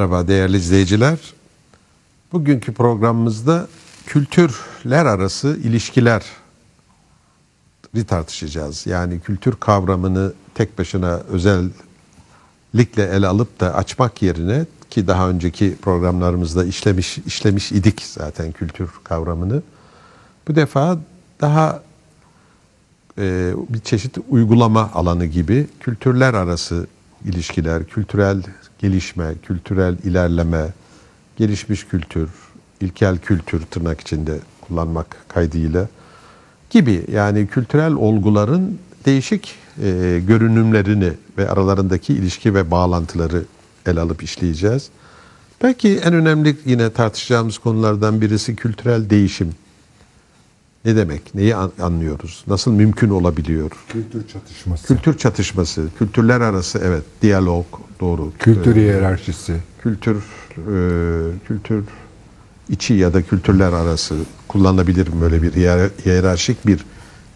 Merhaba değerli izleyiciler. Bugünkü programımızda kültürler arası ilişkiler tartışacağız. Yani kültür kavramını tek başına özellikle ele alıp da açmak yerine ki daha önceki programlarımızda işlemiş işlemiş idik zaten kültür kavramını. Bu defa daha e, bir çeşit uygulama alanı gibi kültürler arası ilişkiler, kültürel gelişme, kültürel ilerleme, gelişmiş kültür, ilkel kültür tırnak içinde kullanmak kaydıyla gibi yani kültürel olguların değişik e, görünümlerini ve aralarındaki ilişki ve bağlantıları ele alıp işleyeceğiz. Belki en önemli yine tartışacağımız konulardan birisi kültürel değişim. Ne demek? Neyi anlıyoruz? Nasıl mümkün olabiliyor? Kültür çatışması. Kültür çatışması, kültürler arası evet, diyalog doğru. Kültür ee, hiyerarşisi. Kültür e, kültür içi ya da kültürler arası kullanılabilir mi böyle bir hiyerarşik bir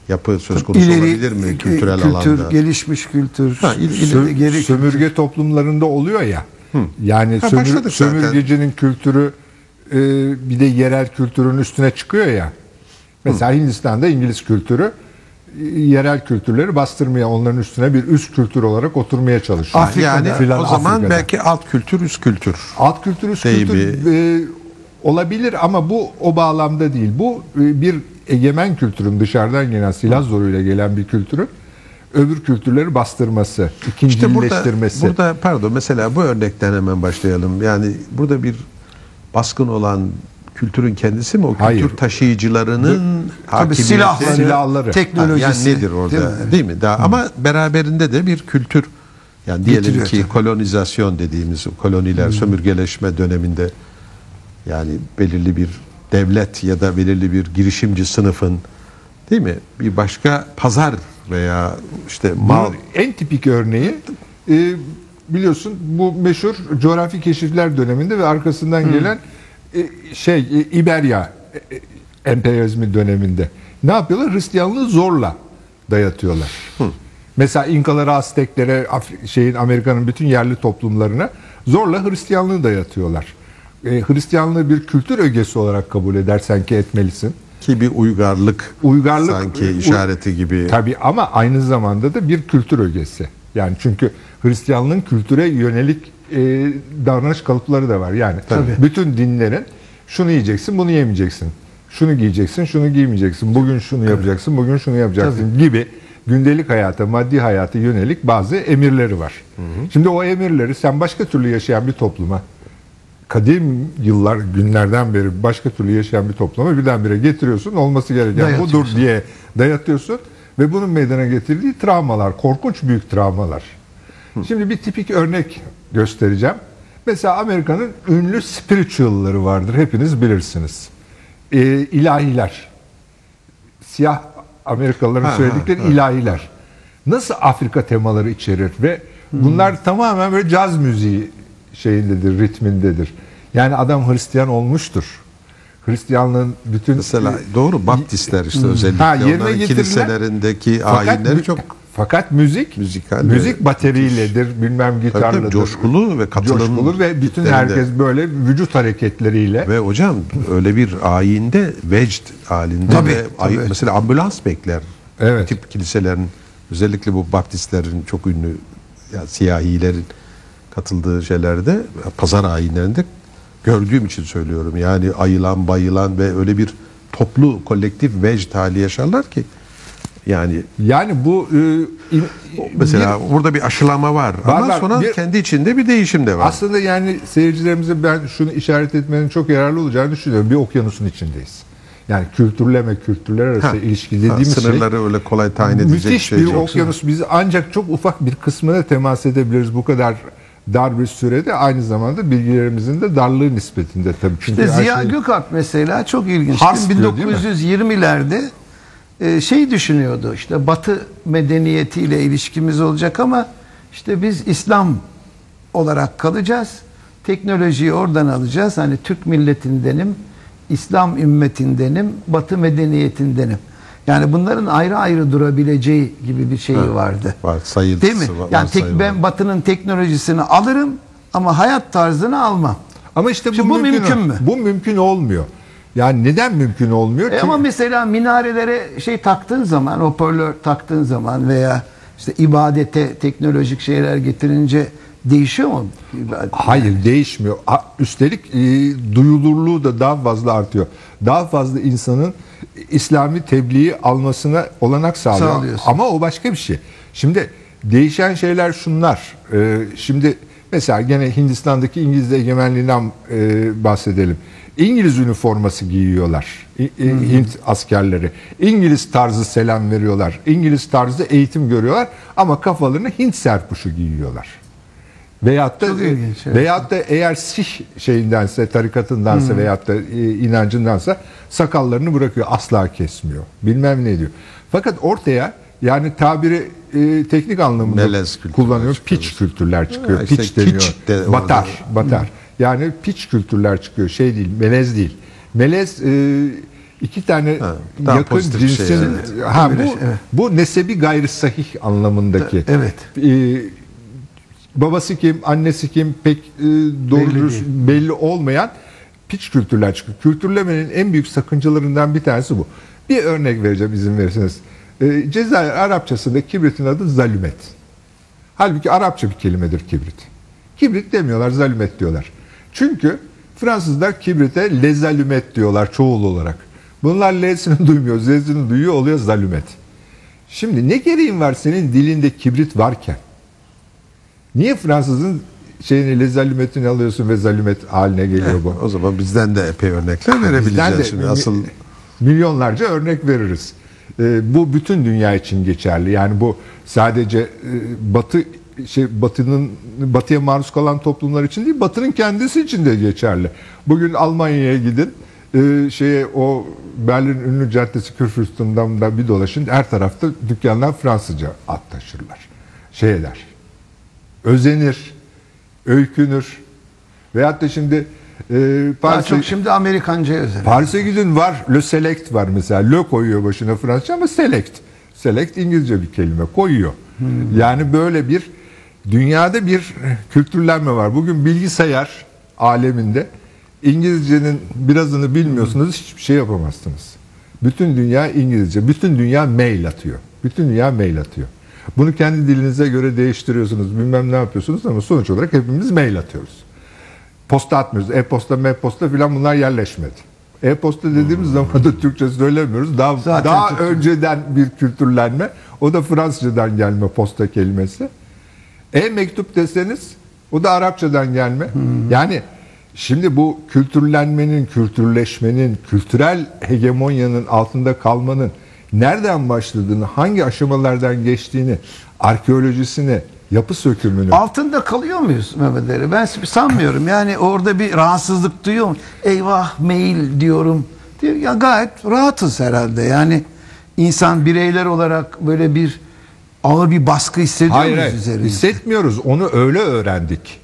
yapı söz konusu İleri, olabilir mi kültürel kültür, alanda? gelişmiş kültür. Ha, il, il, geri sömürge kültür. toplumlarında oluyor ya. Hı. Yani ha, sömür, sömürgecinin kültürü e, bir de yerel kültürün üstüne çıkıyor ya. Mesela Hı. Hindistan'da İngiliz kültürü yerel kültürleri bastırmaya, onların üstüne bir üst kültür olarak oturmaya çalışıyor. Afrika'da, yani filan, o zaman Afrika'da. belki alt kültür, üst kültür. Alt kültür, üst kültür e, olabilir ama bu o bağlamda değil. Bu e, bir egemen kültürün dışarıdan gelen silah zoruyla gelen bir kültürün öbür kültürleri bastırması, ikincileştirmesi. İşte burada, burada pardon mesela bu örnekten hemen başlayalım. Yani burada bir baskın olan kültürün kendisi mi o kültür Hayır. taşıyıcılarının hakimiyeti, silahları, silahları, teknolojisi yani nedir orada değil mi? Daha, ama beraberinde de bir kültür yani diyelim Getiriyor ki tabii. kolonizasyon dediğimiz koloniler hmm. sömürgeleşme döneminde yani belirli bir devlet ya da belirli bir girişimci sınıfın değil mi? Bir başka pazar veya işte mal Bunun en tipik örneği e, biliyorsun bu meşhur coğrafi keşifler döneminde ve arkasından gelen şey e, İberya e, emperyalizmi döneminde ne yapıyorlar? Hristiyanlığı zorla dayatıyorlar. Hı. Mesela İnkalara, Azteklere, şeyin Amerika'nın bütün yerli toplumlarına zorla Hristiyanlığı dayatıyorlar. E, Hristiyanlığı bir kültür ögesi olarak kabul edersen ki etmelisin. Ki bir uygarlık, uygarlık sanki işareti gibi. Tabii ama aynı zamanda da bir kültür ögesi. Yani çünkü Hristiyanlığın kültüre yönelik e, davranış kalıpları da var. Yani Tabii. bütün dinlerin şunu yiyeceksin, bunu yemeyeceksin. Şunu giyeceksin, şunu giymeyeceksin. Bugün şunu yapacaksın, bugün şunu yapacaksın Tabii. gibi gündelik hayata, maddi hayata yönelik bazı emirleri var. Hı hı. Şimdi o emirleri sen başka türlü yaşayan bir topluma, kadim yıllar, günlerden beri başka türlü yaşayan bir topluma birdenbire getiriyorsun. Olması gereken budur diye dayatıyorsun. Ve bunun meydana getirdiği travmalar, korkunç büyük travmalar. Hı. Şimdi bir tipik örnek göstereceğim. Mesela Amerika'nın ünlü spiritual'ları vardır. Hepiniz bilirsiniz. Ee, ilahiler. Siyah Amerikalıların ha, söyledikleri ha, ilahiler. Nasıl Afrika temaları içerir ve bunlar hmm. tamamen böyle caz müziği şeyindedir, ritmindedir. Yani adam Hristiyan olmuştur. Hristiyanlığın bütün mesela doğru Baptistler işte özellikle ha, onların kiliselerindeki ayinleri çok fakat müzik Müzikal müzik bateriyledir, bilmem gitarlıdır. Tabii, coşkulu ve katılım coşkulu ve bütün herkes böyle vücut hareketleriyle. Ve hocam öyle bir ayinde vecd halinde tabii, ve tabii. mesela ambulans bekler. Evet. Tip kiliselerin özellikle bu baptistlerin çok ünlü yani siyahilerin katıldığı şeylerde pazar ayinlerinde gördüğüm için söylüyorum. Yani ayılan, bayılan ve öyle bir toplu kolektif vecd hali yaşarlar ki yani yani bu e, mesela bir, burada bir aşılama var, var ama var, sonra bir, kendi içinde bir değişim de var. Aslında yani seyircilerimize ben şunu işaret etmenin çok yararlı olacağını düşünüyorum. Bir okyanusun içindeyiz. Yani kültürleme, kültürler arası ha, ilişki dediğimiz ha, sınırları şey, öyle kolay tayin edecek müthiş şey bir yoksa. okyanus. Biz ancak çok ufak bir kısmına temas edebiliriz bu kadar dar bir sürede aynı zamanda bilgilerimizin de darlığı nispetinde tabii. Çünkü işte Ziya şey, Gökalp mesela çok ilginç. 1920'lerde e, şey düşünüyordu işte Batı medeniyetiyle ilişkimiz olacak ama işte biz İslam olarak kalacağız. Teknolojiyi oradan alacağız. Hani Türk milletindenim, İslam ümmetindenim, Batı medeniyetindenim. Yani bunların ayrı ayrı durabileceği gibi bir şeyi evet, vardı. Var, sayılısı Değil mi? Var, yani tek, ben Batı'nın teknolojisini alırım ama hayat tarzını almam. Ama işte bu, Şimdi bu mümkün, mümkün mü? Bu mümkün olmuyor. Yani neden mümkün olmuyor? E Çünkü ama mesela minarelere şey taktığın zaman, hoparlör taktığın zaman veya işte ibadete teknolojik şeyler getirince değişiyor mu? Hayır değişmiyor. Üstelik e, duyulurluğu da daha fazla artıyor. Daha fazla insanın İslami tebliği almasına olanak sağlıyor. Sağlıyorsun. Ama o başka bir şey. Şimdi değişen şeyler şunlar. E, şimdi mesela gene Hindistan'daki İngiliz egemenliğinden e, bahsedelim. İngiliz üniforması giyiyorlar. E, Hint askerleri. İngiliz tarzı selam veriyorlar. İngiliz tarzı eğitim görüyorlar ama kafalarını Hint serpuşu giyiyorlar. Veyahut da Çok ilginç, evet. veyahut da eğer Sih şeyindense, tarikatındansa veyahut da e, inancındansa sakallarını bırakıyor, asla kesmiyor. Bilmem ne diyor. Fakat ortaya yani tabiri e, teknik anlamında Melez kullanıyor. Piç kültürler çıkıyor. Ha, işte piç deniyor. de orada. batar, batar. Yani piç kültürler çıkıyor. Şey değil, melez değil. Melez e, iki tane Ha, yakın şey cinsin yani. ha bu Evet. bu nesebi gayri sahih anlamındaki. Evet. E, babası kim, annesi kim pek e, doğru Belli belli olmayan piç kültürler çıkıyor. Kültürlemenin en büyük sakıncalarından bir tanesi bu. Bir örnek vereceğim izin verirseniz. E, Cezayir Arapçasında kibritin adı zalümet. Halbuki Arapça bir kelimedir kibrit. Kibrit demiyorlar, zalümet diyorlar. Çünkü Fransızlar kibrite lezalümet diyorlar çoğul olarak. Bunlar L'sini duymuyor, Z'sini duyuyor oluyor zalümet. Şimdi ne gereğin var senin dilinde kibrit varken? Niye Fransızın şeyini lezalümetini alıyorsun ve zalümet haline geliyor bu? O zaman bizden de epey örnekler verebileceğiz de şimdi. Asıl milyonlarca örnek veririz. Ee, bu bütün dünya için geçerli. Yani bu sadece e, Batı şey Batı'nın Batı'ya maruz kalan toplumlar için değil, Batı'nın kendisi için de geçerli. Bugün Almanya'ya gidin, e, şeye o Berlin ünlü caddesi Kürfürsten'dan da bir dolaşın. Her tarafta dükkanlar Fransızca at taşırlar. Şey eder. Özenir, öykünür. Veyahut da şimdi e, Daha Paris'e- çok şimdi Amerikanca'ya özel. Paris'e gidin var. Le Select var mesela. Le koyuyor başına Fransızca ama Select. Select İngilizce bir kelime. Koyuyor. Yani böyle bir dünyada bir kültürlenme var. Bugün bilgisayar aleminde İngilizcenin birazını bilmiyorsunuz hiçbir şey yapamazsınız. Bütün dünya İngilizce. Bütün dünya mail atıyor. Bütün dünya mail atıyor. Bunu kendi dilinize göre değiştiriyorsunuz. Bilmem ne yapıyorsunuz ama sonuç olarak hepimiz mail atıyoruz. Posta atmıyoruz. E-posta, M-posta filan bunlar yerleşmedi. E-posta dediğimiz zaman da Türkçe söylemiyoruz. Daha Zaten daha Türkçe. önceden bir kültürlenme. O da Fransızcadan gelme posta kelimesi. E-mektup deseniz o da Arapçadan gelme. Yani şimdi bu kültürlenmenin, kültürleşmenin, kültürel hegemonyanın altında kalmanın nereden başladığını, hangi aşamalardan geçtiğini, arkeolojisini, yapı sökümünü Altında kalıyor muyuz Mehmet Ali? Ben sanmıyorum. Yani orada bir rahatsızlık duyuyor mu? Eyvah mail diyorum. Diyor, ya gayet rahatız herhalde. Yani insan bireyler olarak böyle bir ağır bir baskı hissediyor Hayır, muyuz hayır. üzerinde? hissetmiyoruz. Onu öyle öğrendik.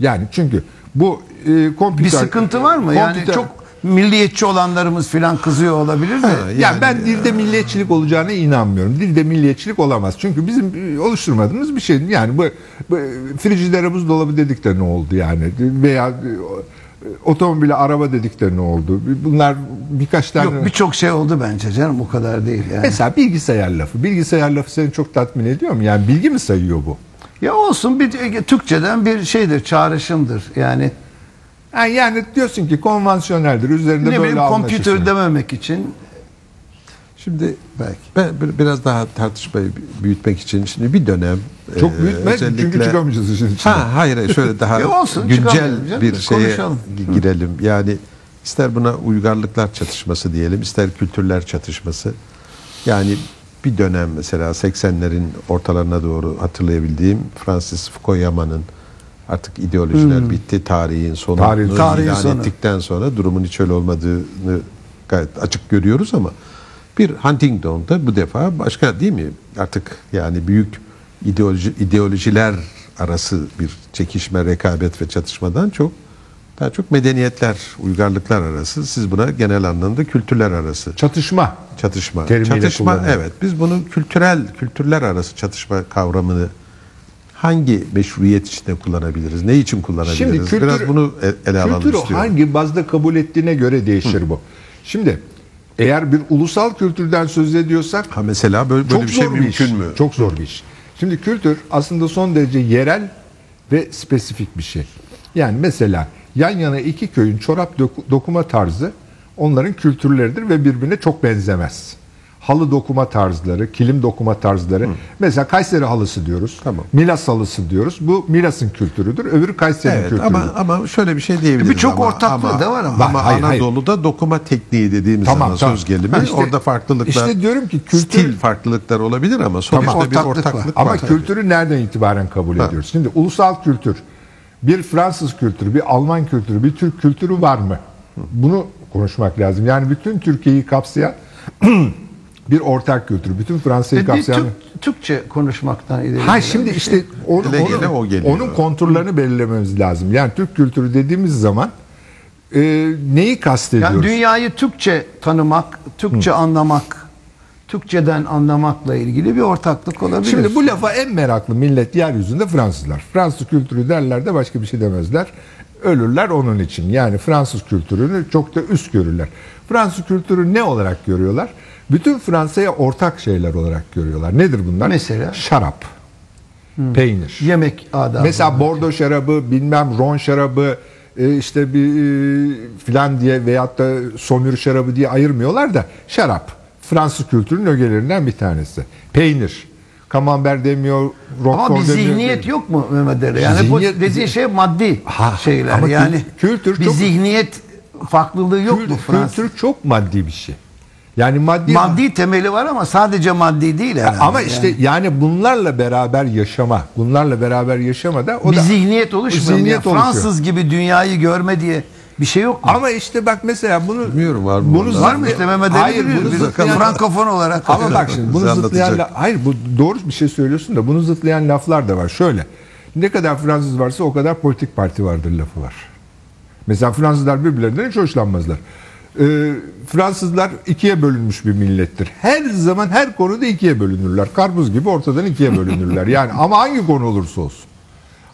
Yani çünkü bu e, kompüter... bir sıkıntı var mı? Yani kompüter- çok milliyetçi olanlarımız falan kızıyor olabilir de. yani, Yani- ben dilde milliyetçilik olacağına inanmıyorum. Dilde milliyetçilik olamaz. Çünkü bizim e, oluşturmadığımız bir şey. Yani bu, bu frigidere buzdolabı dedik de ne oldu yani? Veya e, otomobile araba dedik de ne oldu? Bunlar birkaç tane... Yok birçok şey oldu bence canım o kadar değil yani. Mesela bilgisayar lafı. Bilgisayar lafı seni çok tatmin ediyor mu? Yani bilgi mi sayıyor bu? Ya olsun bir Türkçeden bir şeydir, çağrışımdır. Yani Yani, yani diyorsun ki konvansiyoneldir. Üzerinde ne böyle bileyim anlaşırsın. kompütür dememek için Şimdi belki. ben bir- biraz daha tartışmayı büyütmek için şimdi bir dönem Çok e, büyütme çünkü özellikle- çıkamayacağız işin içinden. Ha hayır şöyle daha olsun, güncel bir şeye konuşalım. gi- girelim. Yani ister buna uygarlıklar çatışması diyelim, ister kültürler çatışması. Yani bir dönem mesela 80'lerin ortalarına doğru hatırlayabildiğim Francis Fukuyama'nın artık ideolojiler bitti, tarihin sonu Tarihin- tarihin ilan sonu. ettikten sonra durumun hiç öyle olmadığını gayet açık görüyoruz ama bir Huntington'da bu defa başka değil mi? Artık yani büyük ideoloji, ideolojiler arası bir çekişme, rekabet ve çatışmadan çok daha çok medeniyetler, uygarlıklar arası. Siz buna genel anlamda kültürler arası Çatışma. çatışma. Terimiyle Çatışma kullanıyor. evet. Biz bunu kültürel kültürler arası çatışma kavramını hangi meşruiyet içinde kullanabiliriz? Ne için kullanabiliriz? Şimdi kültür, Biraz bunu e- ele alalım kültürü istiyorum. hangi bazda kabul ettiğine göre değişir bu. Şimdi eğer bir ulusal kültürden söz ediyorsak Ha mesela böyle, böyle bir şey mümkün iş. mü? Çok zor bir iş. Şimdi kültür aslında son derece yerel ve spesifik bir şey. Yani mesela yan yana iki köyün çorap doku- dokuma tarzı onların kültürleridir ve birbirine çok benzemez. Halı dokuma tarzları, kilim dokuma tarzları. Mesela Kayseri halısı diyoruz. Tamam. Milas halısı diyoruz. Bu Milas'ın kültürüdür. Öbürü Kayseri'nin Evet kültürüdür. ama ama şöyle bir şey diyebiliriz. Birçok ama, ortaklığı da var ama. Ama Hayır, hayır. Anadolu'da dokuma tekniği dediğimiz Tamam, zaman tamam. söz gelimi işte- orada farklılıklar. işte diyorum ki kültür- stil farklılıklar olabilir ama sonuçta Tamam, bir ortaklık var. ortaklık Ama var. kültürü nereden itibaren kabul Ha. ediyoruz? Şimdi ulusal kültür, bir Fransız kültürü, bir Alman kültürü, bir Türk kültürü var mı? Bunu konuşmak lazım. Yani bütün Türkiye'yi kapsayan bir ortak kültür, bütün Fransa'yı E, kapsayan... Türk- Türkçe konuşmaktan ileri. Ha şimdi işte şey. onu, Dile onu- gele o geliyor. onun konturlarını belirlememiz lazım. Yani Türk kültürü dediğimiz zaman e, neyi kastediyoruz? Yani dünyayı Türkçe tanımak, Türkçe anlamak, Türkçeden anlamakla ilgili bir ortaklık olabilir. Şimdi bu lafa en meraklı millet yeryüzünde Fransızlar. Fransız kültürü derler de başka bir şey demezler. Ölürler onun için. Yani Fransız kültürünü çok da üst görürler. Fransız kültürü ne olarak görüyorlar? Bütün Fransa'ya ortak şeyler olarak görüyorlar. Nedir bunlar? Mesela? Şarap, peynir. yemek adabı. Mesela Bordo şarabı, bilmem Ron şarabı, e, işte bir e, filan diye veyahut da somür şarabı diye ayırmıyorlar da şarap. Fransız kültürünün ögelerinden bir tanesi. Peynir. Camembert demiyor, ama Roquefort bir demiyor. zihniyet yok mu Mehmet Ali? Yani Zihniyet- bu dediği şey maddi Ha, şeyler. ama yani kültür bir çok- zihniyet farklılığı yok Kül- mu Fransız? Kültür çok maddi bir şey. Yani maddi Maddi temeli var ama sadece maddi değil herhalde. ama Yani. işte yani. bunlarla beraber yaşama, bunlarla beraber yaşama da o bir da zihniyet oluşmuyor. mu? Zihniyet Yani oluşuyor. Fransız gibi dünyayı görme diye bir şey yok mu? Ama işte bak mesela bunu Bilmiyorum var mı bunu var mı işte Mehmet Ali Hayır, bunu Biz zıplayan- Frankofon olarak. Ama bak şimdi bunu zıtlayan la- hayır bu doğru bir şey söylüyorsun da bunu zıtlayan laflar da var. Şöyle. Ne kadar Fransız varsa o kadar politik parti vardır lafı var. Mesela Fransızlar birbirlerinden hiç hoşlanmazlar. Ee, Fransızlar ikiye bölünmüş bir millettir. Her zaman her konuda ikiye bölünürler. Karpuz gibi ortadan ikiye bölünürler. Yani ama hangi konu olursa olsun.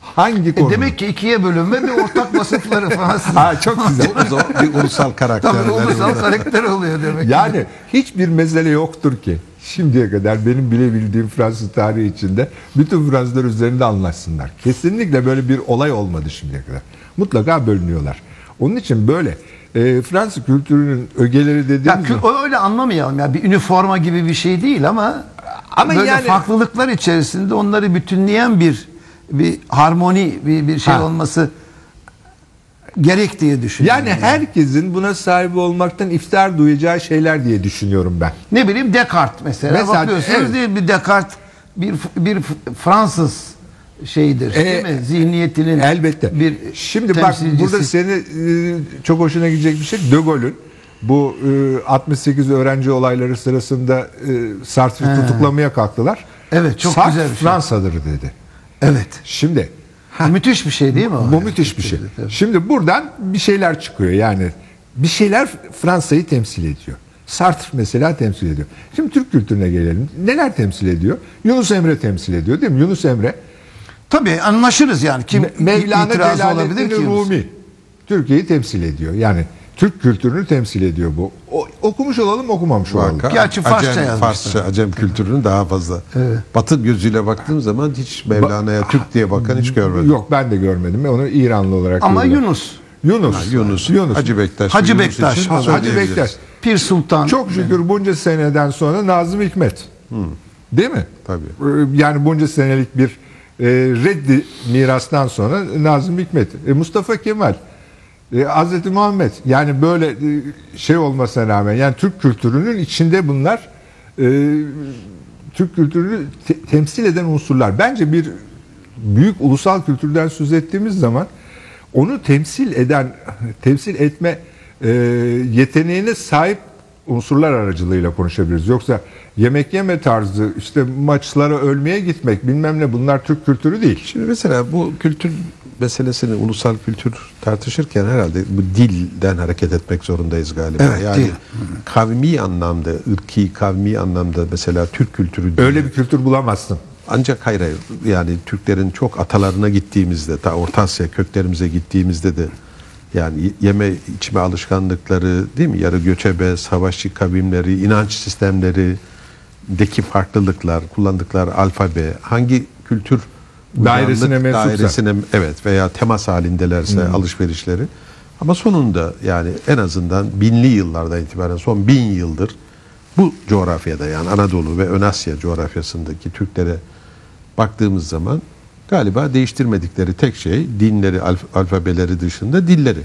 Hangi konu? E demek ki ikiye bölünme bir ortak vasıfları Fransız. Ha, çok güzel. O zaman bir ulusal karakter. Tabii ulusal karakter oluyor demek. Yani hiçbir mesele yoktur ki şimdiye kadar benim bilebildiğim Fransız tarihi içinde bütün Fransızlar üzerinde anlaşsınlar. Kesinlikle böyle bir olay olmadı şimdiye kadar. Mutlaka bölünüyorlar. Onun için böyle e, Fransız kültürünün ögeleri Ya dediğimiz kü- öyle anlamayalım ya bir üniforma gibi bir şey değil ama Ama böyle yani- farklılıklar içerisinde onları bütünleyen bir bir harmoni bir, bir şey Ha. olması gerek diye düşünüyorum. yani herkesin buna sahip olmaktan iftihar duyacağı şeyler diye düşünüyorum ben. ne bileyim Descartes mesela, Mesela, bakıyorsunuz evet. değil mi? bir Descartes bir bir Fransız şeyidir E, değil mi? Zihniyetinin Elbette. bir Şimdi bak burada seni e, çok hoşuna gidecek bir şey. De Gaulle'ün bu e, 68 öğrenci olayları sırasında e, Sartre'ı tutuklamaya kalktılar. Evet, çok Sartre güzel bir şey. Fransa'dır dedi. evet. Şimdi Müthiş bir şey değil mi o? bu müthiş bir şey. Tabii. Şimdi buradan bir şeyler çıkıyor yani. Bir şeyler Fransa'yı temsil ediyor. Sartre mesela temsil ediyor. Şimdi Türk kültürüne gelelim. Neler temsil ediyor? Yunus Emre temsil ediyor değil mi? Yunus Emre Tabii anlaşırız yani. Kim Me- Mevlana itirazı olabilir ki? Rumi Türkiye'yi temsil ediyor. Yani Türk kültürünü temsil ediyor bu. O, okumuş olalım okumamış olalım. Muhakkak. Gerçi Farsça Acem. Farsça, Acem kültürünün daha fazla. Evet. Batı gözüyle baktığım zaman hiç Mevlana'ya Türk diye bakan hiç görmedim. Yok ben de görmedim. Onu İranlı olarak Ama görüyorum. Yunus, Yunus. Ha, Yunus, Yunus. Hacı Bektaş. Hacı Yunus Bektaş. için Hacı. Bektaş. Pir Sultan. Çok şükür bunca seneden sonra Nazım Hikmet. Değil mi? Tabii. Ee, Yani bunca senelik bir e, reddi mirastan sonra Nazım Hikmet. E, Mustafa Kemal. E, Hazreti Muhammed. Yani böyle e, şey olmasına rağmen yani Türk kültürünün içinde bunlar e, Türk kültürünü te- temsil eden unsurlar. Bence bir büyük ulusal kültürden söz ettiğimiz zaman onu temsil eden, temsil etme e, yeteneğine sahip unsurlar aracılığıyla konuşabiliriz. Yoksa yemek yeme tarzı, işte maçlara ölmeye gitmek bilmem ne bunlar Türk kültürü değil. Şimdi mesela bu kültür meselesini ulusal kültür tartışırken herhalde bu dilden hareket etmek zorundayız galiba. Evet, yani kavmi anlamda, ırki kavmi anlamda mesela Türk kültürü değil. Öyle bir kültür bulamazsın. Ancak hayır hayır yani Türklerin çok atalarına gittiğimizde ta Orta Asya köklerimize gittiğimizde de yani yeme içme alışkanlıkları değil mi? Yarı göçebe, savaşçı kavimleri, inanç sistemleri deki farklılıklar, kullandıkları alfabe, hangi kültür Dairesine mensupsa. dairesine evet veya temas halindelerse alışverişleri. Ama sonunda yani en azından binli yıllardan itibaren son bin yıldır bu coğrafyada yani Anadolu ve Ön Asya coğrafyasındaki Türklere baktığımız zaman galiba değiştirmedikleri tek şey dinleri, alf- alfabeleri dışında dilleri.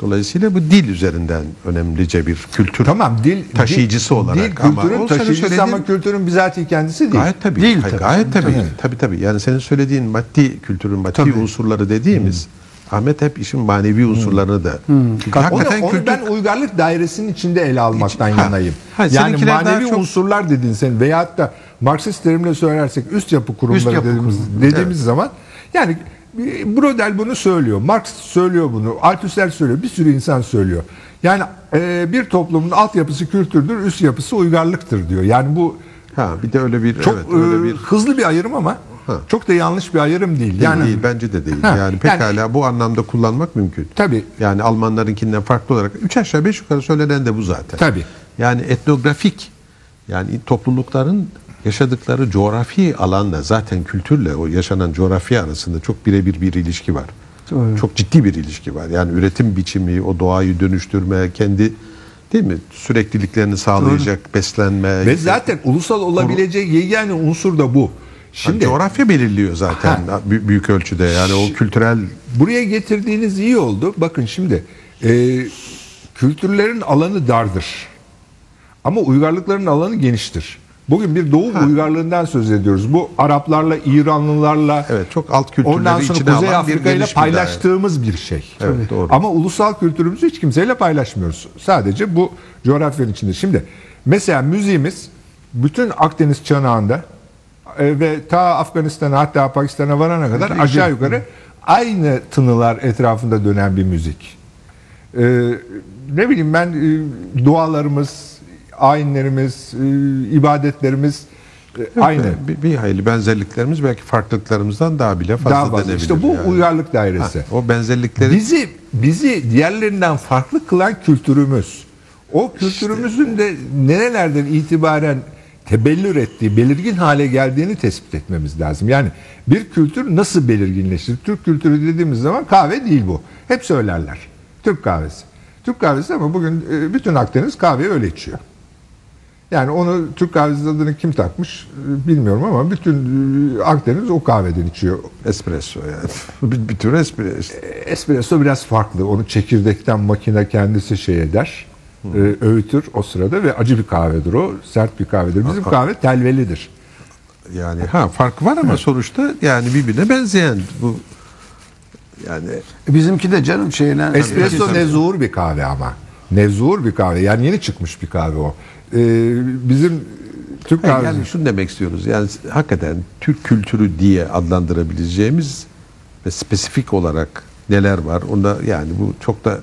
Dolayısıyla bu dil üzerinden önemlice bir kültür Tamam dil taşıyıcısı dil, olarak dil ama kültürün taşıyıcısı söylediğin- ama kültürün bizatihi kendisi değil. Gayet tabii. Değil tabii. Gayet tabii. Tabii. Tabii tabii. Yani senin söylediğin maddi kültürün maddi Tabii. unsurları dediğimiz Ahmet hep işin manevi unsurlarını da. Çünkü Onu, hakikaten onu kültür ben uygarlık dairesinin içinde ele almaktan İç- ha. yanayım. Ha, yani seninkiler daha manevi çok- unsurlar dedin sen veyahut da Marksist terimle söylersek üst yapı kurumları Üst yapı dediğimiz, kurumları. dediğimiz zaman yani e, Brodel bunu söylüyor. Marx söylüyor bunu. Althusser söylüyor. Bir sürü insan söylüyor. Yani e, bir toplumun altyapısı kültürdür, üst yapısı uygarlıktır diyor. Yani bu ha bir de öyle bir çok evet öyle e, bir hızlı bir ayrım ama Ha. çok da yanlış bir ayrım değil. değil, Yani değil bence de değil. Ha, yani pekala bu anlamda kullanmak mümkün. Tabii. Yani Almanlarınkinden farklı olarak üç aşağı beş yukarı söylenen de bu zaten. Tabii. Yani etnografik yani toplulukların yaşadıkları coğrafi alanla zaten kültürle o yaşanan coğrafya arasında çok birebir bir ilişki var. Doğru. Çok ciddi bir ilişki var. Yani üretim biçimi, o doğayı dönüştürme, kendi değil mi sürekliliklerini sağlayacak beslenme. ve zaten ulusal olabilecek yegane unsur da bu. Şimdi Şimdi coğrafya belirliyor zaten bü- büyük ölçüde. Yani o kültürel Buraya getirdiğiniz iyi oldu. Bakın şimdi e, kültürlerin alanı dardır. Ama uygarlıkların alanı geniştir. Bugün bir doğu uygarlığından söz ediyoruz. Bu Araplarla, İranlılarla, evet çok alt kültürleri ondan sonra içine Kuzey Afrika ile bir paylaştığımız bir şey. Evet, doğru. Ama ulusal kültürümüzü hiç kimseyle paylaşmıyoruz. Sadece bu coğrafyanın içinde. Şimdi mesela müziğimiz bütün Akdeniz çanağında e, ve ta Afganistan'a hatta Pakistan'a varana kadar aşağı yukarı aynı tınılar etrafında dönen bir müzik. E, ne bileyim ben e, dualarımız, ayinlerimiz, e, ibadetlerimiz e, aynı. Bir, bir hayli benzerliklerimiz belki farklılıklarımızdan daha bile fazla Daha fazla. İşte bu yani. uygarlık dairesi. Ha, o benzerlikleri Bizi bizi diğerlerinden farklı kılan kültürümüz. O kültürümüzün de nerelerden itibaren tebellür ettiği, belirgin hale geldiğini tespit etmemiz lazım. Yani bir kültür nasıl belirginleşir? Türk kültürü dediğimiz zaman kahve değil bu. Hep söylerler. Türk kahvesi. Türk kahvesi ama bugün e, bütün Akdeniz kahveyi öyle içiyor. Yani onu Türk kahvesi adını kim takmış e, bilmiyorum ama bütün e, Akdeniz o kahveden içiyor. espresso yani. bir, bir tür espresso. Espresso biraz farklı. Onu çekirdekten makine kendisi şey eder. e, öğütür o sırada ve acı bir kahvedir o. Sert bir kahvedir. Bizim kahve telvelidir. Yani ha fark var ama sonuçta yani birbirine benzeyen bu yani Bizimki de canım şeyler. Espresso nevzuhur bir kahve ama. Nevzuhur bir kahve. Yani yeni çıkmış bir kahve o. E, bizim Türk kahvesi. yani şunu demek istiyoruz. Yani hakikaten Türk kültürü diye adlandırabileceğimiz ve spesifik olarak neler var? Onda yani bu çok da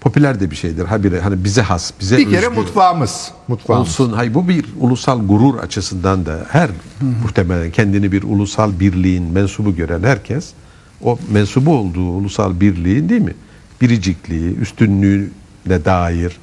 popüler de bir şeydir. Habire hani bize has, bize bir kere mutfağımız. Mutfağımız. olsun. Hayır bu bir ulusal gurur açısından da her muhtemelen kendini bir ulusal birliğin mensubu gören herkes o mensubu olduğu ulusal birliğin değil mi? Biricikliği, üstünlüğüne dair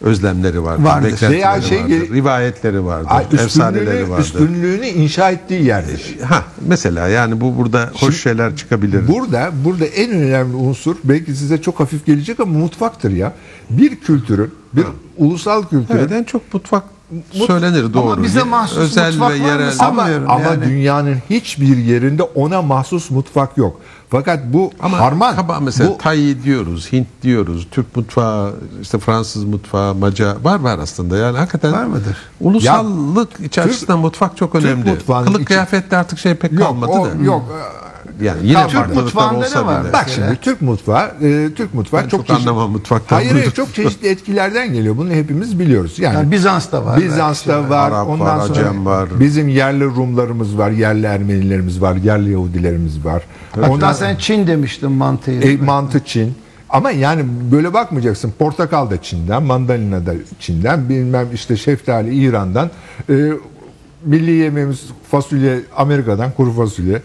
özlemleri vardır, Vardır. beklentileri Veya şey- vardır, rivayetleri vardır, Ay, efsaneleri üstünlüğünü, vardır. üstünlüğünü inşa ettiği yerdir. Ha mesela yani bu burada hoş şeyler çıkabilir. Burada burada en önemli unsur belki size çok hafif gelecek ama mutfaktır ya. Bir kültürün, bir ulusal kültürün Evet en çok mutfak söylenir doğru. bize mahsus Özel mutfak ve yerel. Ama Sanmıyorum ama yani. dünyanın hiçbir yerinde ona mahsus mutfak yok. Fakat bu Ama harman kaba mesela bu Tay diyoruz, Hint diyoruz, Türk mutfağı, işte Fransız mutfağı, Macar var var aslında. Yani hakikaten Var mıdır? Ulusallık içerisinde mutfak çok Türk önemli. mutfağının Kılık içi- kıyafette artık şey pek yok, kalmadı o- da. yok. Yani yine Kalmadı. farklılıklar Mutfağında olsa ne var? bile. Bak Mesela. şimdi Türk mutfağı, e, Türk mutfağı Ben çok, çok anlamam mutfaktan. Hayır, hayır çok çeşitli etkilerden geliyor. Bunu hepimiz biliyoruz. Yani, Yani Bizans'ta var. Bizans'ta belki. var. Arap ondan var, sonra Acem var. bizim yerli Rumlarımız var, yerli Ermenilerimiz var, yerli Yahudilerimiz var. Ondan sen Çin demiştin mantıyı. E, mantı Çin. Ama yani böyle bakmayacaksın. Portakal da Çin'den, mandalina da Çin'den, bilmem işte şeftali İran'dan. E, milli yemeğimiz fasulye Amerika'dan kuru fasulye.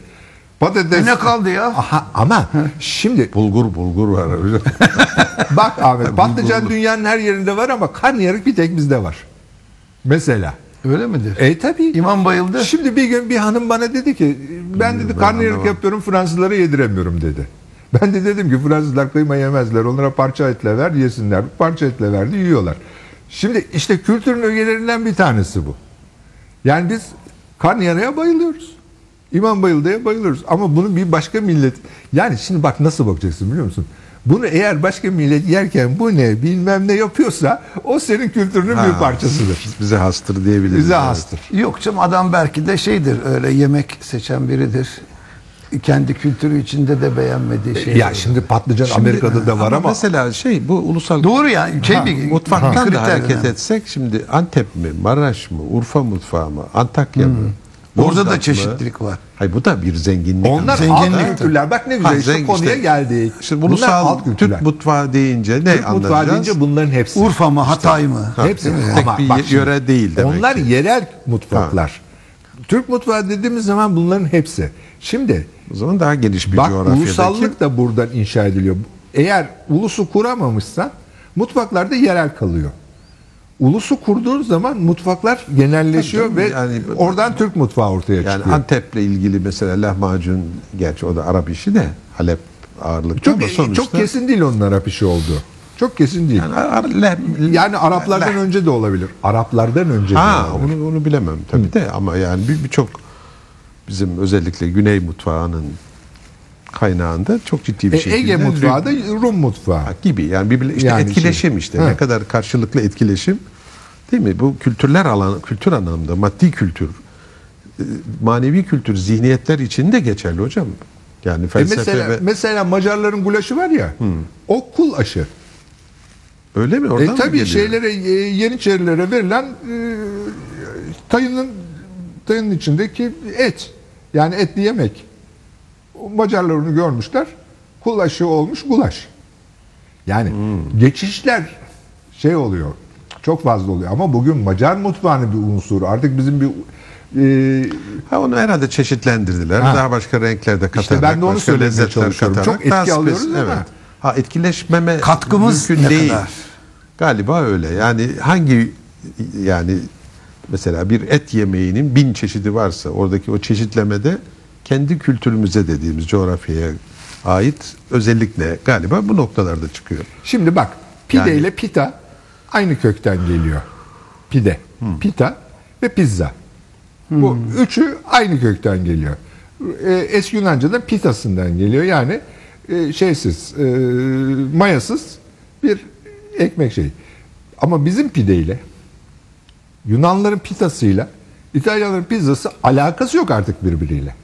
Patates. E ne kaldı ya? Aha, ama şimdi Bulgur bulgur var bak Ahmet patlıcan dünyanın her yerinde var ama karnıyarık bir tek bizde var. Mesela. Öyle midir? E tabi. İmam bayıldı. Şimdi bir gün bir hanım bana dedi ki ben dedi ben karnıyarık yapıyorum Fransızlara yediremiyorum dedi. Ben de dedim ki Fransızlar kıyma yemezler. Onlara parça etle ver yesinler. Parça etle verdi yiyorlar. Şimdi işte kültürün ögelerinden bir tanesi bu. Yani biz karnıyarığa bayılıyoruz. İmam bayıldıya bayılıyoruz. Ama bunu bir başka millet... Yani şimdi bak nasıl bakacaksın biliyor musun? Bunu eğer başka millet yerken bu ne bilmem ne yapıyorsa o senin kültürünün bir parçasıdır. Bize hastır diyebiliriz. Bize evet. hastır. Yok canım adam belki de şeydir öyle yemek seçen biridir. Kendi kültürü içinde de beğenmediği şey. Ya şimdi patlıcan Şimdi- Amerika'da da var ama, mesela şey bu ulusal Doğru yani şey bir mutfaktan bir da hareket yani. etsek şimdi Antep mi, Maraş mı, Urfa mutfağı mı, Antakya mı? Yozgat da çeşitlilik var. Hayır bu da bir zenginlik. onlar Zenginlik. alt kültürler. Bak ne güzel Ha, işte zengin- konuya işte- geldik. İşte Bunlar ulusal alt kültürler. Türk mutfağı deyince ne Türk mutfağı anlayacağız? deyince bunların hepsi. Urfa mı Hatay mı? Hepsi. Tek Ama bir bak şimdi, yöre değil demek Onlar ki. yerel mutfaklar. Türk mutfağı dediğimiz zaman bunların hepsi. Şimdi O zaman daha geniş bir bak coğrafyadaki. ulusallık da buradan inşa ediliyor. Eğer ulusu kuramamışsan mutfaklarda yerel kalıyor. Ulusu kurduğun zaman mutfaklar genelleşiyor Tabii ve yani- oradan Türk mutfağı ortaya Yani çıkıyor. Antep'le ilgili mesela lahmacun gerçi o da Arap işi de Halep ağırlıklı çok ama sonuçta çok kesin değil onun Arap işi olduğu. Çok kesin değil. yani, Ar- le- Yani Araplardan le- önce de olabilir. Araplardan önce Ha de olabilir. onu onu bilemem tabii de ama yani bir- birçok bizim özellikle Güney mutfağının kaynağında çok ciddi bir E, şekilde Ege mutfağı da Rum mutfağı. gibi yani birbirine işte Yani etkileşim şey- işte Ha. ne kadar karşılıklı etkileşim değil mi? Bu kültürler alan kültür anlamında maddi kültür e, manevi kültür zihniyetler için de geçerli hocam. Yani E felsefe mesela, ve mesela Macarların gulaşı var ya. O kul aşı. öyle mi? Oradan E mı tabii geliyor? şeylere e, Yeniçerilere verilen e, tayının tayının içindeki et. Yani etli yemek. Macarlar onu görmüşler. Kul aşı olmuş gulaş. Yani Hmm. geçişler şey oluyor. Çok fazla oluyor ama bugün Macar mutfağının bir unsuru. Artık bizim bir e, Ha onu herhalde çeşitlendirdiler. Ha. Daha başka renklerde katarak. İşte ben de onu söylemeye çalışıyorum. katarak Çok etki spes- alıyoruz ama- Evet. Ha etkileşmeme Katkımız mümkün ne değil. kadar? Galiba öyle. Yani hangi yani mesela bir et yemeğinin bin çeşidi varsa oradaki o çeşitlemede kendi kültürümüze dediğimiz coğrafyaya ait özellikle galiba bu noktalarda çıkıyor. Şimdi bak pide Yani- ile pita aynı kökten geliyor. Pide, pita ve pizza. Bu üçü aynı kökten geliyor. E, eski Yunanca'da pitasından geliyor. Yani e, şeysiz, e, mayasız bir ekmek şeyi. Ama bizim pide ile Yunanların pitasıyla İtalyanların pizzası alakası yok artık birbiriyle.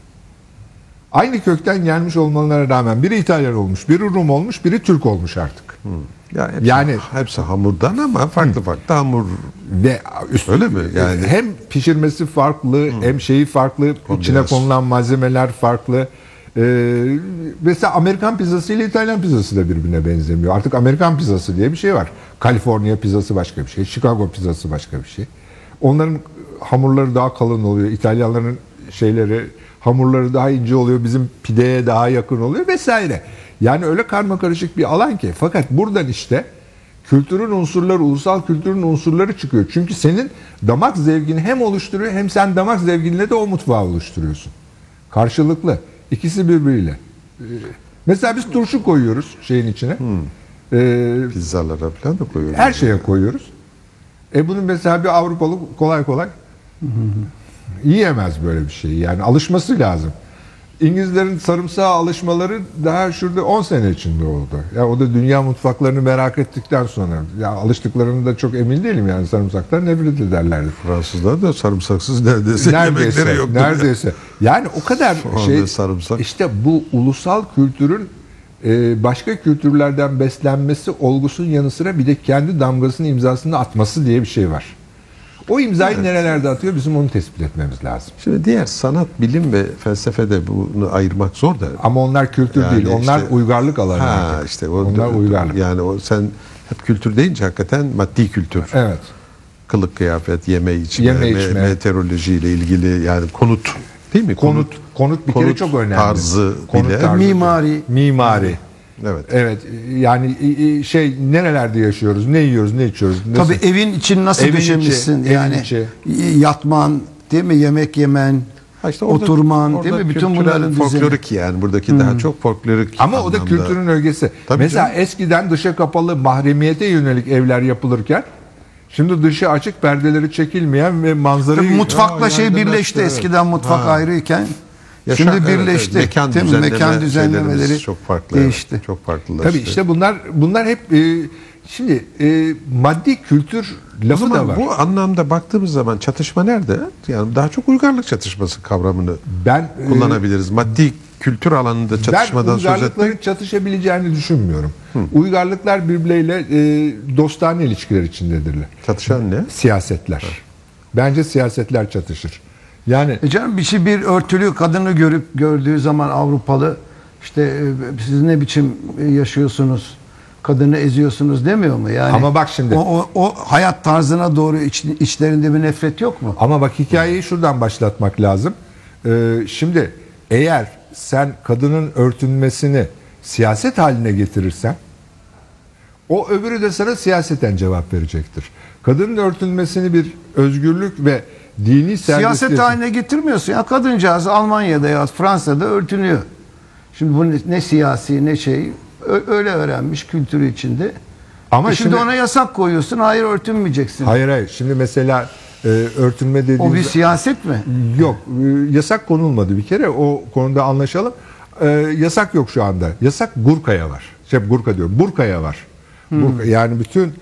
Aynı kökten gelmiş olmalarına rağmen biri İtalyan olmuş, biri Rum olmuş, biri Türk olmuş artık. Ya hepsi, Yani- hepsi hamurdan ama farklı farklı hamur Ve üst, Öyle mi? Yani- hem pişirmesi farklı, hem şeyi farklı, içine Kombinasyon. konulan malzemeler farklı. Ee, mesela Amerikan pizzası ile İtalyan pizzası da birbirine benzemiyor. Artık Amerikan pizzası diye bir şey var. Kaliforniya pizzası başka bir şey, Chicago pizzası başka bir şey. Onların hamurları daha kalın oluyor. İtalyanların şeyleri hamurları daha ince oluyor. Bizim pideye daha yakın oluyor vesaire. Yani öyle karma karışık bir alan ki. Fakat buradan işte kültürün unsurları, ulusal kültürün unsurları çıkıyor. Çünkü senin damak zevkini hem oluşturuyor hem sen damak zevkinle de o mutfağı oluşturuyorsun. Karşılıklı. İkisi birbiriyle. Ee, Mesela biz turşu koyuyoruz şeyin içine. Ee, pizzalara falan da koyuyoruz. her şeye koyuyoruz. E bunu mesela bir Avrupalı kolay kolay yiyemez böyle bir şeyi. Yani alışması lazım. İngilizlerin sarımsağa alışmaları daha şurada 10 sene içinde oldu. Ya o da dünya mutfaklarını merak ettikten sonra. Ya alıştıklarını da çok emin değilim yani sarımsaktan nefret ederlerdi. Fransızlar da sarımsaksız neredeyse, Neredeyse, yemekleri yoktu. neredeyse. Yani o kadar şey sarımsak. işte bu ulusal kültürün e, başka kültürlerden beslenmesi olgusunun yanı sıra bir de kendi damgasını imzasını atması diye bir şey var. O imzayı nerelerde atıyor bizim onu tespit etmemiz lazım. Şimdi diğer sanat, bilim ve felsefede bunu ayırmak zor da. Ama onlar kültür Yani değil. Onlar işte- uygarlık alanı. Ha artık. işte o, onlar uygarlık. Yani o sen hep kültür deyince hakikaten maddi kültür Evet. kılık kıyafet, yeme içme, Yeme me- içme. meteorolojiyle ilgili yani konut değil mi? Konut konut bir kere konut çok önemli. tarzı konut bile. tarzı. Mimari. Mimari. Evet. Evet yani şey nerelerde yaşıyoruz, ne yiyoruz, ne içiyoruz. nasıl- Tabii evin için nasıl Evin içi, düşünmüşsün evin yani içi. yatman değil mi yemek yemen Ha işte orada- oturman orada değil mi bütün bunların düzeni. folklorik yani buradaki daha çok folklorik Ama o da anlamda. kültürün ögesi. Tabii Mesela canım. eskiden dışa kapalı mahremiyete yönelik evler yapılırken şimdi dışı açık perdeleri çekilmeyen ve manzarayı Tabii mutfakla Aa, şey birleşti evet. eskiden mutfak Ha. ayrıyken Yaşa- şimdi evet, evet. birleşti. Mekan değil mi? düzenleme mekan düzenlemeleri çok farklı. evet. değişti. Çok farklılaştı. Tabii işte bunlar bunlar hep e, şimdi e, maddi kültür lafı zaman da var. bu anlamda baktığımız zaman çatışma nerede? Yani daha çok uygarlık çatışması kavramını ben e, kullanabiliriz. Maddi kültür alanında ben çatışmadan söz uygarlıkların etmek. çatışabileceğini düşünmüyorum. Uygarlıklar birbirleriyle e, dostane ilişkiler içindedirler. Çatışan ne? Siyasetler. Bence siyasetler çatışır. Yani E canım bir şey bir örtülü kadını görüp gördüğü zaman Avrupalı işte e, siz ne biçim yaşıyorsunuz kadını eziyorsunuz demiyor mu yani? Ama bak şimdi- o, o, o hayat tarzına doğru iç, içlerinde bir nefret yok mu? Ama bak hikayeyi şuradan başlatmak lazım. Ee, şimdi eğer sen kadının örtünmesini siyaset haline getirirsen o öbürü de sana siyaseten cevap verecektir. Kadının örtünmesini bir özgürlük ve dini Siyaset haline getirmiyorsun ya kadıncağız Almanya'da ya Fransa'da örtünüyor. Şimdi bu ne, ne siyasi ne şey öyle öğrenmiş kültürü içinde. Ama E şimdi, şimdi- ona yasak koyuyorsun hayır örtünmeyeceksin. Hayır hayır. Şimdi mesela e, örtünme dediğimiz O bir siyaset mi? Yok e, yasak konulmadı bir kere o konuda anlaşalım. E, yasak yok şu anda. Yasak Gurka'ya var. Şey Gurka diyorum. Burka'ya var. Burka, yani bütün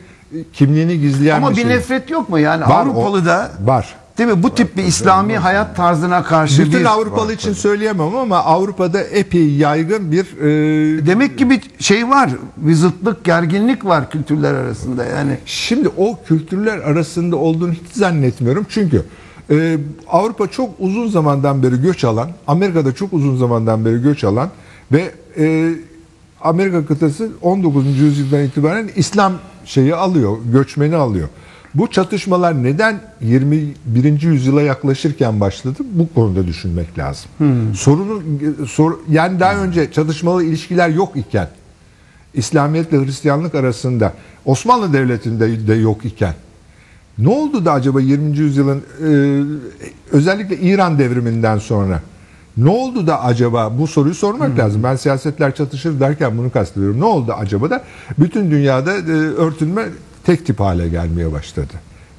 kimliğini gizleyen Ama bir şey. nefret yok mu yani Var, Avrupalı o- da var. Değil mi bu tip bir İslami hayat tarzına karşı Bütün bir Avrupalı için söyleyemem ama Avrupa'da epey yaygın bir e, demek ki bir şey var bir zıtlık gerginlik var kültürler arasında yani. Şimdi o kültürler arasında olduğunu hiç zannetmiyorum. Çünkü e, Avrupa çok uzun zamandan beri göç alan, Amerika'da çok uzun zamandan beri göç alan ve e, Amerika kıtası 19. yüzyıldan itibaren İslam şeyi alıyor, göçmeni alıyor. Bu çatışmalar neden 21. yüzyıla yaklaşırken başladı? Bu konuda düşünmek lazım. Sorunun sor, yani daha önce çatışmalı ilişkiler yok iken İslamiyet ile Hristiyanlık arasında Osmanlı Devleti'nde de yok iken ne oldu da acaba 20. yüzyılın e, özellikle İran devriminden sonra ne oldu da acaba bu soruyu sormak lazım. Ben siyasetler çatışır derken bunu kastediyorum. Ne oldu acaba da bütün dünyada e, örtünme tek tip hale gelmeye başladı.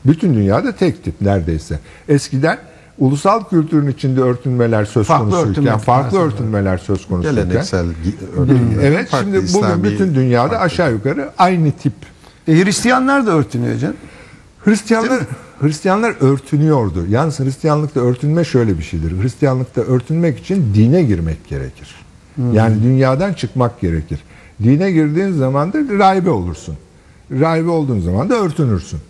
Bütün dünyada tek tip neredeyse. Eskiden ulusal kültürün içinde örtünmeler söz Farklı konusuyken, örtünme farklı tarzı. örtünmeler söz konusuyken Geleneksel örgüler, Evet farklı şimdi bugün İslami- bütün dünyada farklı. aşağı yukarı aynı tip. E, Hristiyanlar da örtünüyor canım. Hristiyanlar Hristiyanlar örtünüyordu. Yalnız Hristiyanlıkta örtünme şöyle bir şeydir. Hristiyanlıkta örtünmek için dine girmek gerekir. Yani dünyadan çıkmak gerekir. Dine girdiğin zaman da rahibe olursun. Rahibe olduğun zaman da örtünürsün.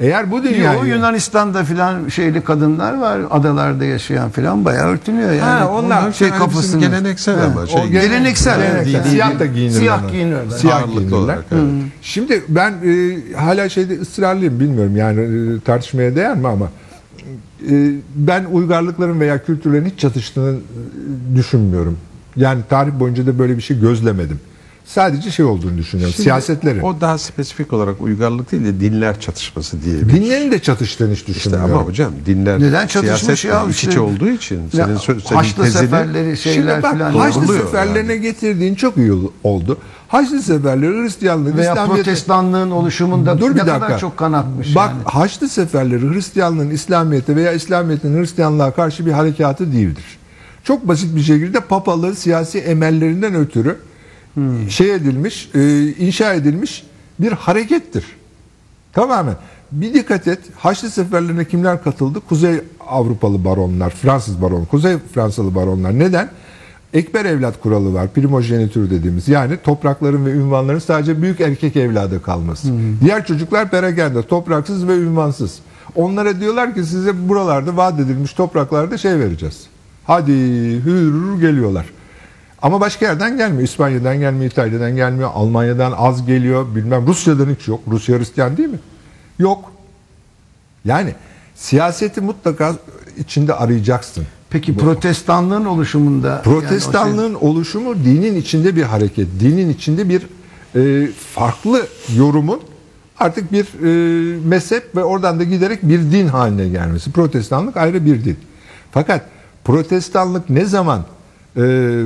Eğer bu dünyayı... Yo, Yunanistan'da filan şeyli kadınlar var adalarda yaşayan filan bayağı örtünüyor yani. Ha, onlar şey yani bizim kafasını. geleneksel ama şey. O Geleneksel. Geleneksel. Siyah da giyinirler. Siyah onlar. giyinirler. Siyah giyinirler. olarak, evet. Şimdi ben e, hala şeyde ısrarlıyım bilmiyorum yani e, tartışmaya değer mi ama e, ben uygarlıkların veya kültürlerin hiç çatıştığını e, düşünmüyorum. Yani tarih boyunca da böyle bir şey gözlemedim. Sadece şey olduğunu düşünüyorum. Şimdi Siyasetlerin. O daha spesifik olarak uygarlık değil de dinler çatışması diye bir Dinlerin de çatıştığını hiç İşte düşünmüyorum. ama hocam dinler Neden çatışmış ya? iç İşte- içe olduğu için Ya, senin, sö- senin Haçlı tezini seferleri şeyler bak filan. Haçlı seferlerine getirdiğin çok iyi oldu. Haçlı seferleri Hristiyanlığın, Veya İslamiyet'in- protestanlığın oluşumunda Dur ne bir dakika. kadar çok kan akmış Bak yani. Haçlı seferleri Hristiyanlığın İslamiyet'e veya İslamiyet'in Hristiyanlığa karşı bir harekatı değildir. Çok basit bir şekilde papalığın siyasi emellerinden ötürü şey edilmiş, e, inşa edilmiş bir harekettir. Tamamen. Bir dikkat et. Haçlı seferlerine kimler katıldı? Kuzey Avrupalı baronlar, Fransız baron, Kuzey Fransalı baronlar. Neden? Ekber evlat kuralı var. Primojenitür dediğimiz. Yani toprakların ve ünvanların sadece büyük erkek evladı kalması. Diğer çocuklar perakende, topraksız ve ünvansız. Onlara diyorlar ki size buralarda vaat edilmiş topraklarda şey vereceğiz. Hadi hür geliyorlar. Ama başka yerden gelmiyor. İspanya'dan gelmiyor, İtalya'dan gelmiyor, Almanya'dan az geliyor, bilmem Rusya'dan hiç yok. Rusya Hristiyan değil mi? Yok. Yani siyaseti mutlaka içinde arayacaksın. Peki protestanlığın oluşumunda yani Protestanlığın oluşumu dinin içinde bir hareket, dinin içinde bir e, farklı yorumun artık bir e, mezhep ve oradan da giderek bir din haline gelmesi. Protestanlık ayrı bir din. Fakat protestanlık ne zaman e,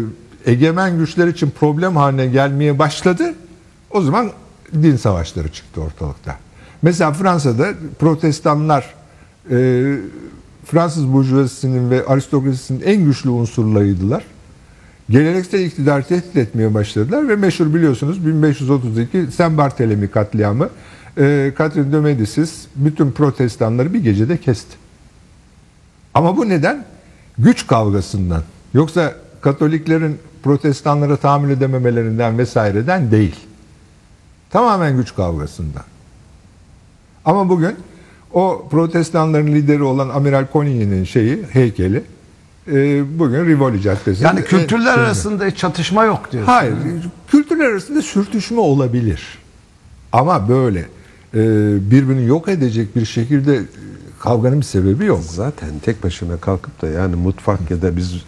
egemen güçler için problem haline gelmeye başladı? O zaman din savaşları çıktı ortalıkta. Mesela Fransa'da protestanlar e, Fransız burjuvazisinin ve aristokrasisinin en güçlü unsurlarıydılar. Geleneksel iktidar tehdit etmeye başladılar ve meşhur biliyorsunuz 1532 Saint Barthélemy katliamı e, Catherine de Medicis bütün protestanları bir gecede kesti. Ama bu neden? Güç kavgasından. Yoksa Katoliklerin protestanlara tahammül edememelerinden vesaireden değil. Tamamen güç kavgasından. Ama bugün o protestanların lideri olan Amiral Coligny'nin şeyi, heykeli e, bugün Rivoli Caddesi'nde. Yani kültürler e, arasında çatışma yok diyorsun. Hayır, kültürler arasında sürtüşme olabilir. Ama böyle e, birbirini yok edecek bir şekilde e, kavganın bir sebebi yok. Zaten tek başına kalkıp da yani mutfak ya da biz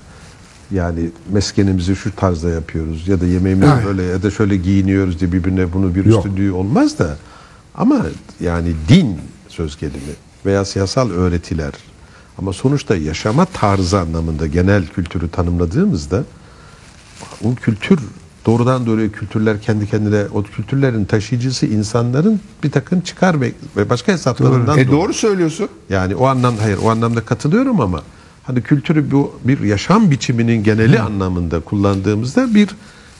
yani meskenimizi şu tarzda yapıyoruz ya da yemeğimizi Evet. böyle ya da şöyle giyiniyoruz diye birbirine bunu bir üstünlüğü olmaz da ama yani din söz gelimi veya siyasal öğretiler ama sonuçta yaşama tarzı anlamında genel kültürü tanımladığımızda o kültür doğrudan doğruya kültürler kendi kendine o kültürlerin taşıyıcısı insanların bir takım çıkar ve, başka hesaplarından E doğru. doğru söylüyorsun. Yani o anlamda hayır o anlamda katılıyorum ama hani kültürü bu bir yaşam biçiminin geneli anlamında kullandığımızda bir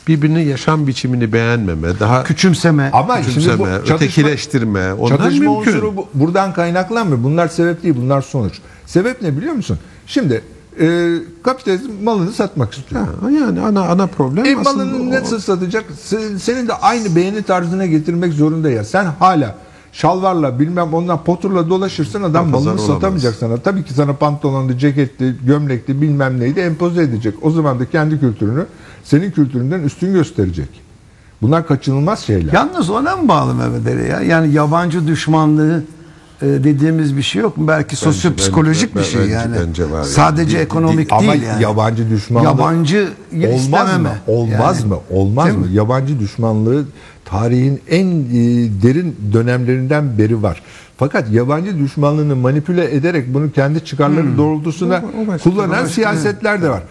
birbirinin yaşam biçimini beğenmeme, daha Küçümseme. Ama şimdi küçümseme, bu çatışma, ötekileştirme ondan çatışma mümkün. unsuru bu- buradan kaynaklanmıyor. Bunlar sebep değil, bunlar sonuç. Sebep ne biliyor musun? Şimdi e, kapitalizm malını satmak istiyor. Ha, yani ana ana problem E aslında malını o- nasıl satacak? Se- Senin de aynı beğeni tarzına getirmek zorunda ya. Sen hala şalvarla bilmem ondan poturla dolaşırsan adam Pazar malını olamaz. satamayacak sana. Tabii ki sana pantolonlu, ceketli, gömlekli bilmem neydi empoze edecek. O zaman da kendi kültürünü senin kültüründen üstün gösterecek. Bunlar kaçınılmaz şeyler. Yalnız ona mı bağlı Mehmet Ali ya? Yani yabancı düşmanlığı dediğimiz bir şey yok mu? Belki sosyopsikolojik bence- bir şey bence- yani. bence var yani. Sadece di- ekonomik Ama değil yani. yabancı düşmanlığı Yabancı olmaz istememe. mı? Olmaz Yani. mı? Olmaz Değil mı? mi? Yabancı düşmanlığı tarihin en e, derin dönemlerinden beri var. Fakat yabancı düşmanlığını manipüle ederek bunu kendi çıkarları doğrultusunda O- o başka- kullanan başka, siyasetler de var.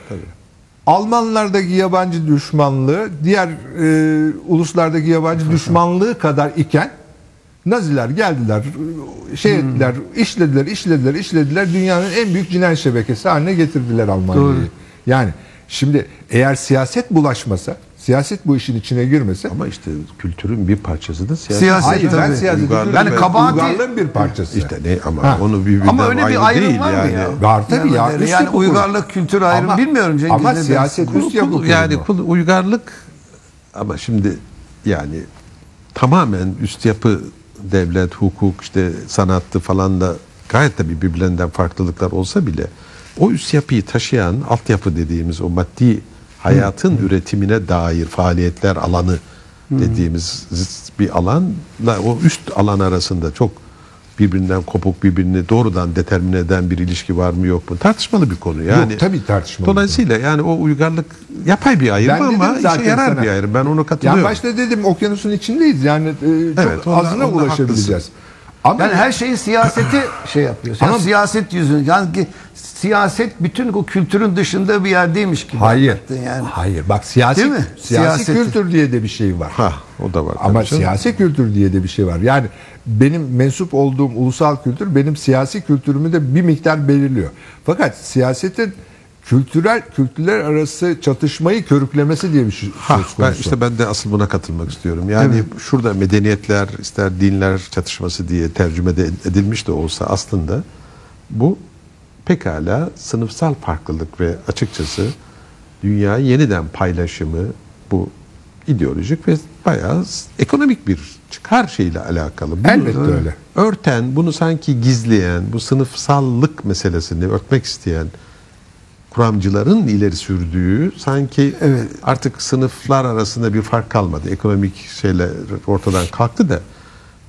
Almanlardaki yabancı düşmanlığı diğer e, uluslardaki yabancı düşmanlığı kadar iken Naziler geldiler, şey ettiler, işlediler, işlediler, işlediler. Dünyanın en büyük cinayet şebekesi haline getirdiler Almanya'yı. Doğru. Yani şimdi eğer siyaset bulaşmasa, siyaset bu işin içine girmese ama işte kültürün bir parçası da siyaset. Siyaset Hayır ben tabii. siyaset Uygarlık Yani kabahati- uygarlığın bir parçası. İşte ne ama Ha. onu birbirinden Ama öyle bir ayrım değil var mı yani. ya? Var tabii ya. Yani, Üst yani yapı uygarlık kültür ayrımı Ama- bilmiyorum Cengiz. Ama siyaset Kul- üst yapı yani kul- uygarlık ama şimdi yani tamamen üst yapı devlet, hukuk, işte sanattı falan da gayet tabii birbirlerinden farklılıklar olsa bile o üst yapıyı taşıyan altyapı dediğimiz o maddi hayatın üretimine dair faaliyetler alanı dediğimiz bir alanla o üst alan arasında çok birbirinden kopuk birbirini doğrudan determine eden bir ilişki var mı yok mu tartışmalı bir konu yani. Yok, tabii tartışmalı Dolayısıyla yani o uygarlık yapay bir ayrım Ben ama zaten işe yarar sana. bir ayrım. Ben ona katılıyorum. Yani başta dedim okyanusun içindeyiz yani e, çok Evet, onda- azına onda ulaşabileceğiz. haklısın. Ama Yani her şeyin siyaseti şey yapıyor. Ama- Ama siyaset yüzünden. Yani ki siyaset bütün o kültürün dışında bir yerdeymiş gibi. hayır. Yani. Hayır. Bak siyasi Değil mi? siyasi Siyaseti. kültür diye de bir şey var. Ha o da var. Ama siyasi kültür diye de bir şey var. Yani benim mensup olduğum ulusal kültür benim siyasi kültürümü de bir miktar belirliyor. Fakat siyasetin kültürel kültürler arası çatışmayı körüklemesi diye bir şey Ha, söz ben konusu. işte ben de asıl buna katılmak istiyorum. Yani şurada medeniyetler, ister dinler çatışması diye tercüme de edilmiş de olsa aslında bu pekala sınıfsal farklılık ve açıkçası dünyayı yeniden paylaşımı bu ideolojik ve bayağı ekonomik bir çıkar şeyle alakalı. Bunu Elbette öyle. Örten, bunu sanki gizleyen, bu sınıfsallık meselesini örtmek isteyen kuramcıların ileri sürdüğü sanki Evet. artık sınıflar arasında bir fark kalmadı. Ekonomik şeyler ortadan kalktı da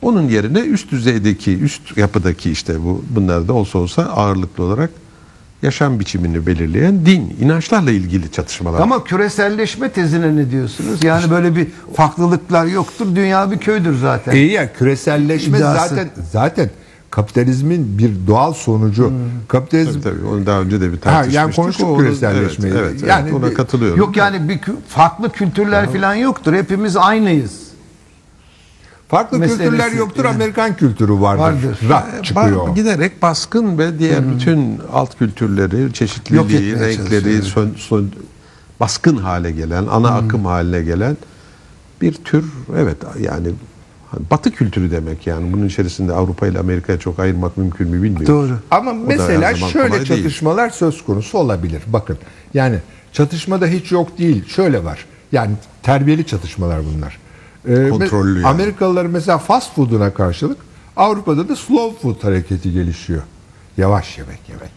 Onun yerine üst düzeydeki, üst yapıdaki işte bu bunlar da olsa olsa ağırlıklı olarak yaşam biçimini belirleyen din, inançlarla ilgili çatışmalar. Ama küreselleşme tezine ne diyorsunuz? Yani böyle bir farklılıklar yoktur. Dünya bir köydür zaten. İyi ya küreselleşme İddiası. zaten zaten kapitalizmin bir doğal sonucu. Kapitalizm Tabii tabii onu daha önce de bir Ha, tartışmıştık. yani konuştuk O küreselleşmeyi. Evet, evet, evet, Yani ona bir- katılıyorum. Yok yani bir farklı kültürler falan yoktur. Hepimiz aynıyız. Farklı meselesi kültürler yoktur. yani. Amerikan kültürü vardır. Vardır. Ba- çıkıyor. giderek baskın ve diğer bütün alt kültürleri, çeşitliliği, renkleri sön- sön- baskın hale gelen, ana akım haline gelen bir tür evet yani hani Batı kültürü demek yani bunun içerisinde Avrupa ile Amerika'ya çok ayırmak mümkün mü bilmiyorum. Doğru. Ama da her mesela şöyle kolay değil. çatışmalar söz konusu olabilir. Bakın yani çatışmada hiç yok değil. Şöyle var. Yani terbiyeli çatışmalar bunlar. Ee, Kontrollü me- yani. Amerikalılar mesela fast food'una karşılık Avrupa'da da slow food hareketi gelişiyor. Yavaş yemek yemek.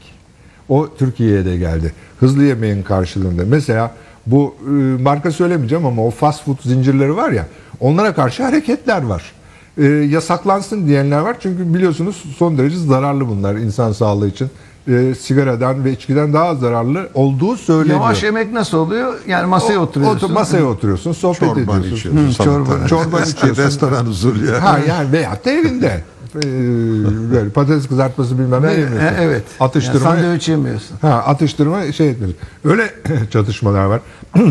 O Türkiye'ye de geldi. Hızlı yemeğin karşılığında. Mesela bu e, marka söylemeyeceğim ama o fast food zincirleri var ya onlara karşı hareketler var. E, yasaklansın diyenler var. Çünkü biliyorsunuz son derece zararlı bunlar insan sağlığı için. E, sigaradan ve içkiden daha zararlı olduğu söyleniyor. Yavaş yemek nasıl oluyor? Yani masaya O- oturuyorsun. otur- masaya oturuyorsun, sohbet Çorban ediyorsun. içiyorsun. Hı, çorba. Çorba içiyorsun. Restoran usulü ya. Ha yani veyahut da evinde. Ee, böyle patates kızartması bilmem ne yemiyorsun. E, evet. Atıştırma. Yani sandviç yemiyorsun. Ha, atıştırma şey etmiyorsun. Öyle çatışmalar var.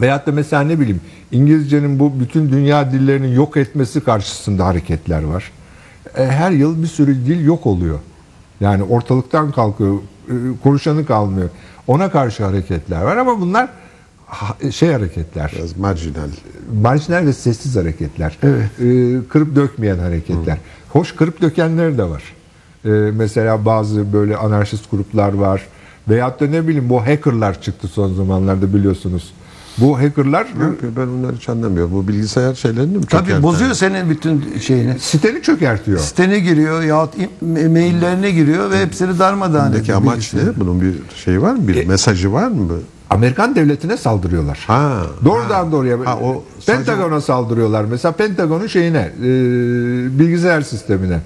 Veyahut da mesela ne bileyim İngilizcenin bu bütün dünya dillerinin yok etmesi karşısında hareketler var. E, her yıl bir sürü dil yok oluyor. Yani ortalıktan kalkıyor, e, konuşanı kalmıyor. Ona karşı hareketler var ama bunlar şey hareketler. Biraz marjinal. Marjinal ve sessiz hareketler. Evet. Ee, kırıp dökmeyen hareketler. Hoş kırıp dökenler de var. Ee, mesela bazı böyle anarşist gruplar var. Veyahut da ne bileyim bu hackerlar çıktı son zamanlarda biliyorsunuz. Bu hackerlar yapıyor? Ben onları hiç anlamıyorum. Bu bilgisayar şeylerini mi Tabii çökerten? bozuyor senin bütün şeyini. siteni çökertiyor. Sitene giriyor yahut im- maillerine giriyor ve hepsini darmadağın Buradaki ediyor. amaç ne? Bunun bir şey var mı? Bir E- mesajı var mı? Amerikan devletine saldırıyorlar. Ha. Doğrudan doğruya. Ha, o sadece- Pentagon'a saldırıyorlar. Mesela Pentagon'un şeyine, e, bilgisayar sistemine.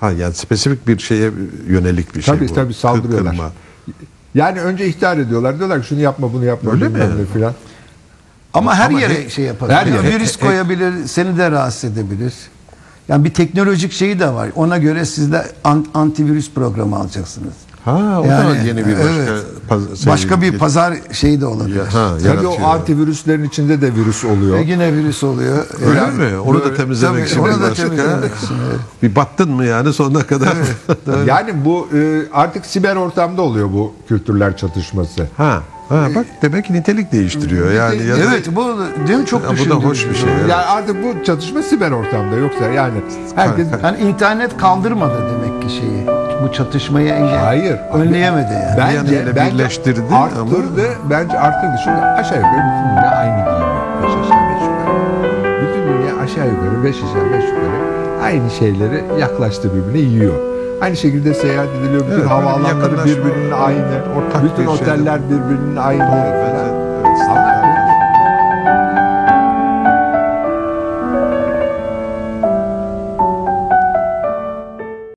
Ha yani spesifik bir şeye yönelik bir şey Tabii bu. tabii saldırıyorlar. Kırma. Yani önce ihtar ediyorlar. Diyorlar ki şunu yapma bunu yapma. Öyle mi? filan. Ama her Ama yere he- şey yapabilir. her yere- Virüs he- koyabilir, seni de rahatsız edebilir. Yani bir teknolojik şeyi de var. Ona göre siz de an- antivirüs programı alacaksınız. Ha o da Yani, yeni bir başka evet. paz- şey- Başka bir pazar şeyi de olabilir. Ya- ha, Tabii yaratıyor. o antivirüslerin içinde de virüs oluyor. Ve yine virüs oluyor. Öyle Yani- mi? Onu da temizlemek tabii, için onu bir da temizlemek için, evet. Bir battın mı yani sonuna kadar? Yani bu e, artık siber ortamda oluyor bu kültürler çatışması. ha. Ha bak demek ki nitelik değiştiriyor yani. Ya da- Evet bu değil mi? çok Ya bu da düşündüğüm hoş bir şey. durum. Evet. Yani artık bu çatışma siber ortamda yoksa yani herkes Yani internet kaldırmadı demek ki şeyi. Bu çatışmayı engel. Hayır. Önleyemedi yani. Bir yanıyla birleştirdi arttırdı. Bence arttırdı. Şimdi aşağı yukarı bütün dünya aynı giyiniyor. Beş aşağı beş yukarı. Bütün dünya aşağı yukarı beş aşağı beş yukarı aynı şeyleri yaklaştı birbirine yiyor. Aynı şekilde seyahat ediliyor. Bütün Evet, havaalanları birbirinin aynı. ortak bütün bir şey oteller birbirinin aynı. Doğru, bence